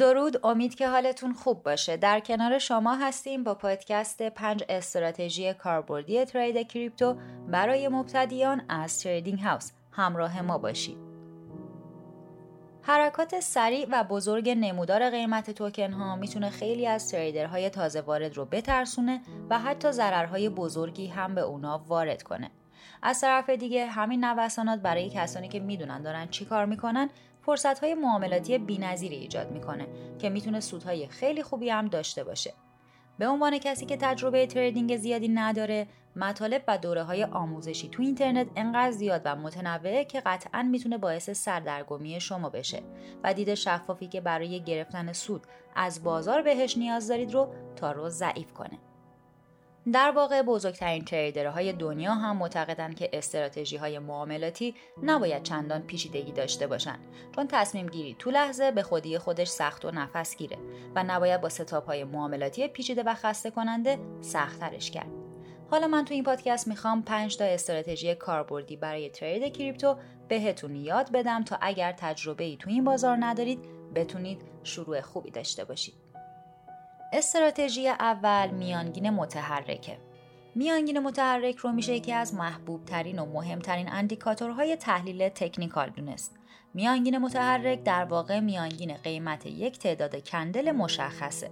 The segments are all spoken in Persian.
درود امید که حالتون خوب باشه. در کنار شما هستیم با پادکست پنج استراتژی کاربردی ترید کریپتو برای مبتدیان از تریدینگ هاوس. همراه ما باشید. حرکات سریع و بزرگ نمودار قیمت توکن ها می‌تونه خیلی از تریدرهای تازه وارد رو بترسونه و حتی ضررهای بزرگی هم به اونا وارد کنه. از طرف دیگه همین نوسانات برای کسانی که می‌دونن دارن چی کار می‌کنن فرصت های معاملاتی بی‌نظیری ایجاد می‌کنه که می‌تونه سودهای خیلی خوبی هم داشته باشه. به عنوان کسی که تجربه تریدینگ زیادی نداره، مطالب و دوره های آموزشی تو اینترنت انقدر زیاد و متنوعه که قطعا می‌تونه باعث سردرگمی شما بشه و دید شفافی که برای گرفتن سود از بازار بهش نیاز دارید رو تا رو ضعیف کنه. در واقع بزرگترین تریدرهای دنیا هم معتقدند که استراتژی های معاملاتی نباید چندان پیچیدگی داشته باشند چون تصمیم گیری تو لحظه به خودی خودش سخت و نفس گیره و نباید با ستاپ های معاملاتی پیچیده و خسته کننده سختترش کرد. حالا من تو این پادکست می‌خوام 5 تا استراتژی کاربردی برای ترید کریپتو بهتون یاد بدم تا اگر تجربه ای تو این بازار ندارید بتونید شروع خوبی داشته باشید. استراتژی اول میانگین متحرکه. میانگین متحرک رو میشه یکی از محبوب ترین و مهمترین اندیکاتورهای تحلیل تکنیکال دونست. میانگین متحرک در واقع میانگین قیمت یک تعداد کندل مشخصه.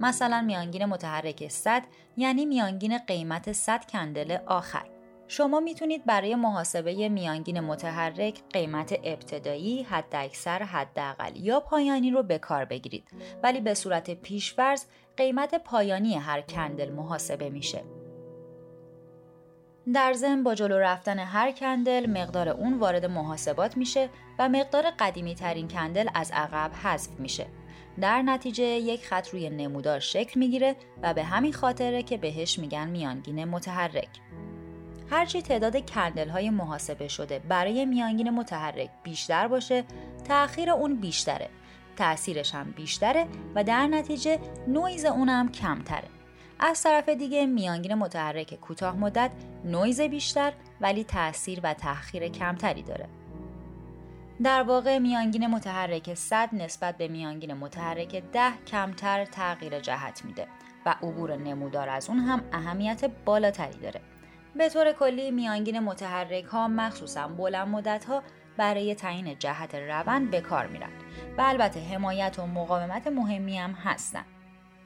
مثلا میانگین متحرک 100 یعنی میانگین قیمت 100 کندل آخر. شما می‌تونید برای محاسبه میانگین متحرک قیمت ابتدایی، حداکثر، حداقل یا پایانی رو به کار بگیرید ولی به صورت پیشورز قیمت پایانی هر کندل محاسبه میشه. در ضمن با جلو رفتن هر کندل مقدار اون وارد محاسبات میشه و مقدار قدیمی ترین کندل از عقب حذف میشه. در نتیجه یک خط روی نمودار شکل می‌گیره و به همین خاطره که بهش میگن میانگین متحرک. هرچی تعداد کندل های محاسبه شده برای میانگین متحرک بیشتر باشه تأخیر اون بیشتره. تأثیرش هم بیشتره و در نتیجه نویز اونم کمتره. از طرف دیگه میانگین متحرک کوتاه مدت نویز بیشتر ولی تاثیر و تأخیر کمتری داره. در واقع میانگین متحرک 100 نسبت به میانگین متحرک 10 کمتر تغییر جهت میده و عبور نمودار از اون هم اهمیت بالاتری داره. به طور کلی میانگین متحرک ها مخصوصا بلند مدت ها برای تعیین جهت روند به کار میرن و البته حمایت و مقاومت مهمی هم هستن.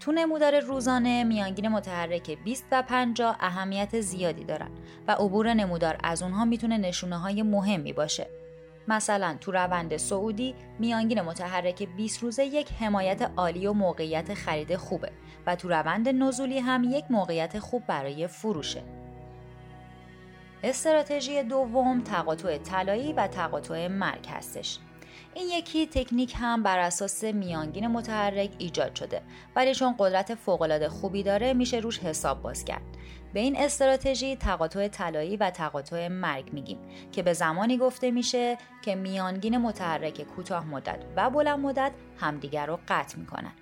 تو نمودار روزانه میانگین متحرک 20 و 50 اهمیت زیادی دارن و عبور نمودار از اونها می‌تونه نشونه های مهمی باشه. مثلا تو روند سعودی میانگین متحرک 20 روزه یک حمایت عالی و موقعیت خرید خوبه و تو روند نزولی هم یک موقعیت خوب برای فروشه. استراتژی دوم تقاطع طلایی و تقاطع مرگ هستش. این یکی تکنیک هم بر اساس میانگین متحرک ایجاد شده ولی چون قدرت فوقالعاده خوبی داره میشه روش حساب باز کرد. به این استراتژی تقاطع طلایی و تقاطع مرگ میگیم که به زمانی گفته میشه که میانگین متحرک کوتاه مدت و بلند مدت همدیگر رو قطع می‌کنن.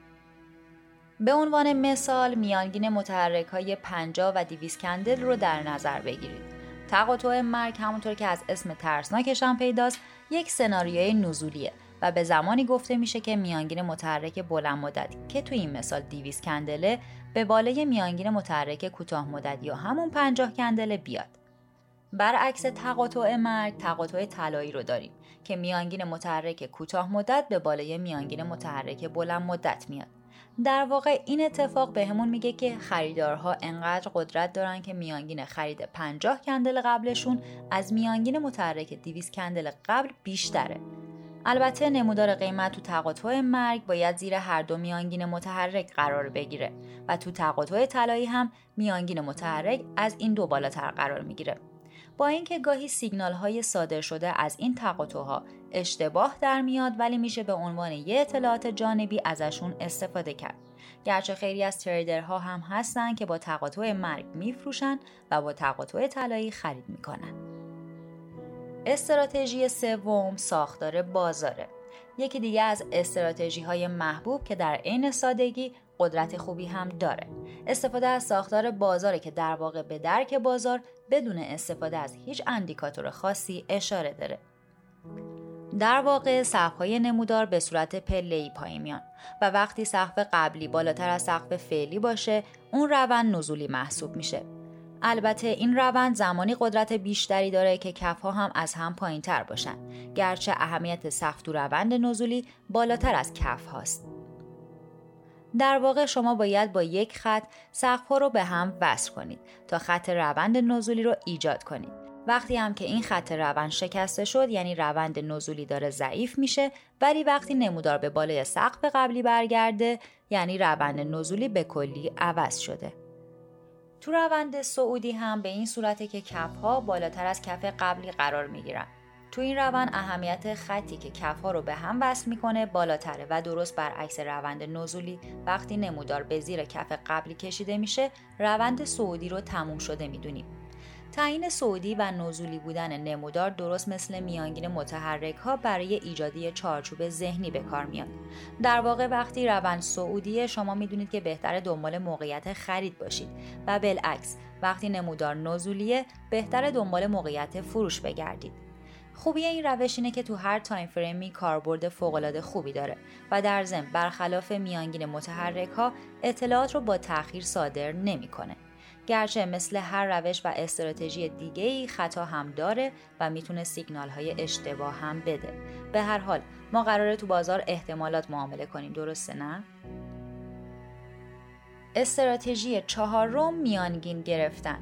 به عنوان مثال میانگین متحرک های 50 و 200 کندل رو در نظر بگیرید. تقاطع مرگ همونطور که از اسم ترسناکش هم پیداست یک سناریوی نزولیه و به زمانی گفته میشه که میانگین متحرک بلند مدت که تو این مثال 200 کندله به بالای میانگین متحرک کوتاه مدت یا همون 50 کندله بیاد. برعکس تقاطع مرگ تقاطع طلایی رو داریم که میانگین متحرک کوتاه مدت به بالای میانگین متحرک بلند مدت میاد. در واقع این اتفاق بهمون میگه که خریدارها انقدر قدرت دارن که میانگین خرید 50 کندل قبلشون از میانگین متحرک 200 کندل قبل بیشتره. البته نمودار قیمت تو تقاطع مرگ باید زیر هر دو میانگین متحرک قرار بگیره و تو تقاطع طلایی هم میانگین متحرک از این دو بالاتر قرار می‌گیره. با اینکه گاهی سیگنال های صادر شده از این تقاطع ها اشتباه در میاد ولی میشه به عنوان یه اطلاعات جانبی ازشون استفاده کرد. گرچه خیلی از تریدرها هم هستن که با تقاطع مرگ میفروشن و با تقاطع طلایی خرید می‌کنن. استراتژی سوم ساختار بازاره. یکی دیگه از استراتژی های محبوب که در عین سادگی قدرت خوبی هم داره. استفاده از ساختار بازاره که در واقع به درک بازار بدون استفاده از هیچ اندیکاتور خاصی اشاره داره. در واقع های نمودار به صورت پله پایین میان و وقتی سقف قبلی بالاتر از سقف فعلی باشه اون روند نزولی محسوب میشه البته این روند زمانی قدرت بیشتری داره که کفها هم از هم پایین تر باشن گرچه اهمیت سقف تو روند نزولی بالاتر از کف هاست. در واقع شما باید با یک خط سقف ها رو به هم وصل کنید تا خط روند نزولی رو ایجاد کنید. وقتی هم که این خط روند شکسته شد یعنی روند نزولی داره ضعیف میشه ولی وقتی نمودار به بالای سقف قبلی برگرده یعنی روند نزولی به کلی عوض شده. تو روند سعودی هم به این صورته که کف ها بالاتر از کف قبلی قرار می گیرن. تو این روند اهمیت خطی که کف ها رو به هم وصل می‌کنه بالاتره و درست برعکس روند نزولی وقتی نمودار به زیر کف قبلی کشیده میشه روند سعودی رو تموم شده می‌دونیم. تعیین سعودی و نزولی بودن نمودار درست مثل میانگین متحرک ها برای ایجادی چارچوب ذهنی به کار میاد. در واقع وقتی روند سعودی شما می‌دونید که بهتر دنبال موقعیت خرید باشید و بالعکس وقتی نمودار نزولیه بهتر دنبال موقعیت فروش بگردید. خوبی این روش اینه که تو هر تایم فریمی کاربرد فوقالعاده خوبی داره و در ضمن برخلاف میانگین متحرک ها اطلاعات رو با تاخیر صادر نمی‌کنه. گرچه مثل هر روش و استراتژی دیگه ای خطا هم داره و می‌تونه سیگنال های اشتباه هم بده به هر حال ما قراره تو بازار احتمالات معامله کنیم درسته نه؟ استراتژی چهارم میانگین گرفتن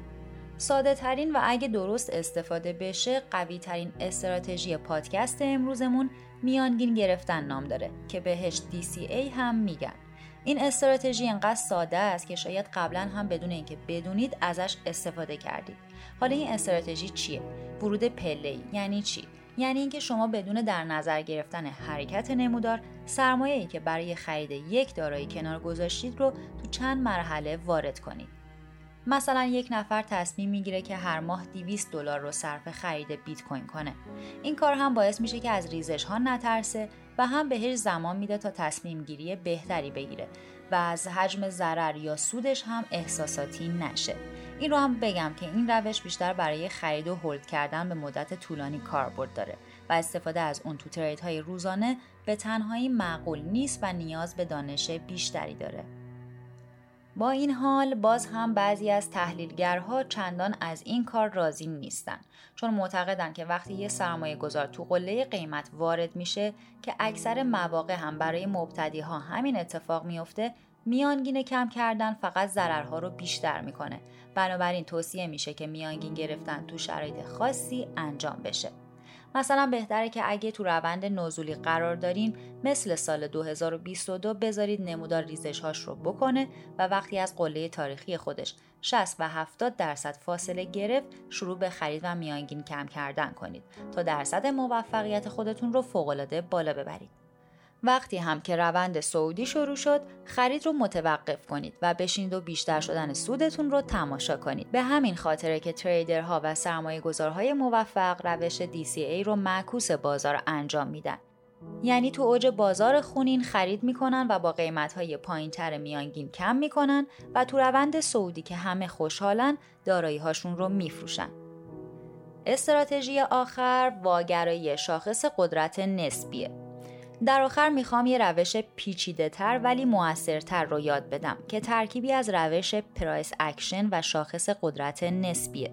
ساده ترین و اگه درست استفاده بشه قوی ترین استراتژی پادکست امروزمون میانگین گرفتن نام داره که بهش DCA هم میگن. این استراتژی انقدر ساده است که شاید قبلا هم بدون اینکه بدونید ازش استفاده کردید. حالا این استراتژی چیه؟ ورود پله یعنی چی؟ یعنی اینکه شما بدون در نظر گرفتن حرکت نمودار سرمایه ای که برای خرید یک دارایی کنار گذاشتید رو تو چند مرحله وارد کنید. مثلا یک نفر تصمیم می‌گیره که هر ماه 200 دلار رو صرف خرید بیت کوین کنه. این کار هم باعث میشه که از ریزش ها نترسه و هم بهش زمان میده تا تصمیم گیری بهتری بگیره و از حجم ضرر یا سودش هم احساساتی نشه. این رو هم بگم که این روش بیشتر برای خرید و هولد کردن به مدت طولانی کاربرد داره و استفاده از اون تو ترید های روزانه به تنهایی معقول نیست و نیاز به دانش بیشتری داره. با این حال باز هم بعضی از تحلیلگرها چندان از این کار راضی نیستن. چون معتقدن که وقتی یه سرمایه گذار تو قله قیمت وارد میشه که اکثر مواقع هم برای مبتدی ها همین اتفاق میفته میانگین کم کردن فقط ضررها رو بیشتر می‌کنه. بنابراین توصیه میشه که میانگین گرفتن تو شرایط خاصی انجام بشه. مثلا بهتره که اگه تو روند نزولی قرار دارین مثل سال 2022 بذارید نمودار ریزش هاش رو بکنه و وقتی از قله تاریخی خودش 60 و 70 درصد فاصله گرفت شروع به خرید و میانگین کم کردن کنید تا درصد موفقیت خودتون رو فوقالعاده بالا ببرید. وقتی هم که روند سعودی شروع شد خرید رو متوقف کنید و بشینید و بیشتر شدن سودتون رو تماشا کنید به همین خاطره که تریدرها و سرمایه گذارهای موفق روش DCA رو معکوس بازار انجام میدن یعنی تو اوج بازار خونین خرید می‌کنن و با قیمت های پایین تر میانگین کم می‌کنن و تو روند سعودی که همه خوشحالن دارایی هاشون رو میفروشن. استراتژی آخر واگرایی شاخص قدرت نسبیه. در آخر می‌خوام یه روش پیچیده تر ولی موثرتر رو یاد بدم که ترکیبی از روش price action و شاخص قدرت نسبیه.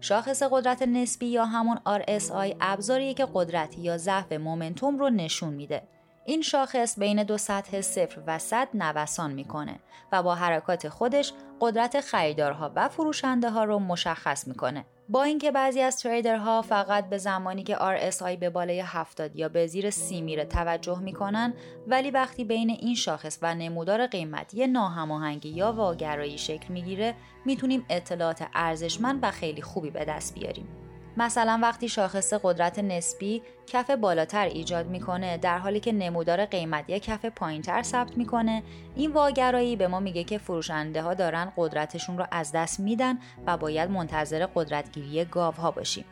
شاخص قدرت نسبی یا همون RSI ابزاریه که قدرت یا ضعف momentum رو نشون میده. این شاخص بین دو سطح صفر و صد نوسان می‌کنه و با حرکات خودش قدرت خریدارها و فروشنده ها رو مشخص می‌کنه. با اینکه بعضی از trader ها فقط به زمانی که RSI به بالای 70 یا به زیر 30 میره توجه می‌کنن ولی وقتی بین این شاخص و نمودار قیمت یه ناهماهنگی یا واگرایی شکل می‌گیره می‌تونیم اطلاعات ارزشمند و خیلی خوبی به دست بیاریم. مثلا وقتی شاخص قدرت نسبی کف بالاتر ایجاد می‌کنه در حالی که نمودار قیمت یک کف پایینتر ثبت می‌کنه این واگرایی به ما میگه که فروشنده ها دارن قدرتشون رو از دست میدن و باید منتظر قدرتگیری گاو ها باشیم.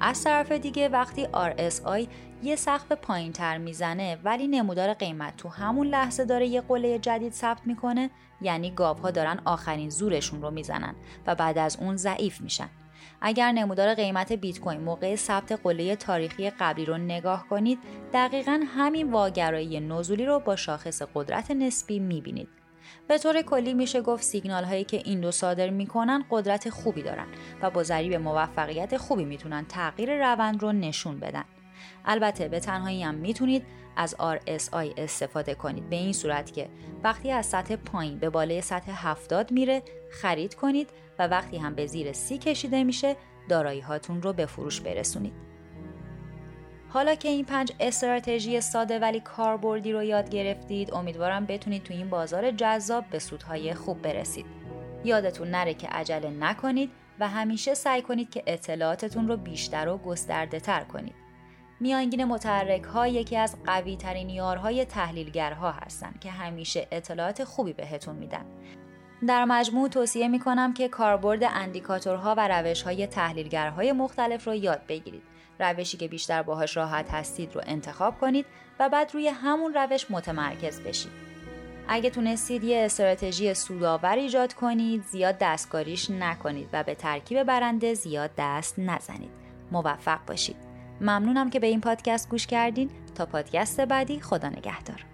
از طرف دیگه وقتی RSI یه سقف پایین تر می‌زنه ولی نمودار قیمت تو همون لحظه داره یه قله جدید ثبت می‌کنه یعنی گاوها دارن آخرین زورشون رو می‌زنن و بعد از اون ضعیف میشن. اگر نمودار قیمت بیت کوین موقع ثبت قله تاریخی قبلی رو نگاه کنید دقیقا همین واگرایی نزولی رو با شاخص قدرت نسبی می‌بینید. به طور کلی میشه گفت سیگنال هایی که این دو صادر می‌کنن قدرت خوبی دارن و با ذریب موفقیت خوبی می‌تونن تغییر روند رو نشون بدن. البته به تنهایی هم می‌تونید از RSI استفاده کنید به این صورت که وقتی از سطح پایین به بالای سطح 70 میره خرید کنید و وقتی هم به زیر سی کشیده میشه دارایی هاتون رو به فروش برسونید. حالا که این پنج استراتژی ساده ولی کاربردی رو یاد گرفتید امیدوارم بتونید تو این بازار جذاب به سودهای خوب برسید. یادتون نره که عجله نکنید و همیشه سعی کنید که اطلاعاتتون رو بیشتر و گسترده تر کنید. میانگین متحرک ها یکی از قوی ترین یارهای تحلیلگرها هستند که همیشه اطلاعات خوبی بهتون میدن. در مجموع توصیه می کنم که کاربرد اندیکاتورها و روش های تحلیلگرهای مختلف رو یاد بگیرید. روشی که بیشتر باهاش راحت هستید رو انتخاب کنید و بعد روی همون روش متمرکز بشید. اگه تونستید یه استراتژی سودآور ایجاد کنید، زیاد دستکاریش نکنید و به ترکیب برنده زیاد دست نزنید. موفق باشید. ممنونم که به این پادکست گوش کردین. تا پادکست بعدی خدا نگهدار.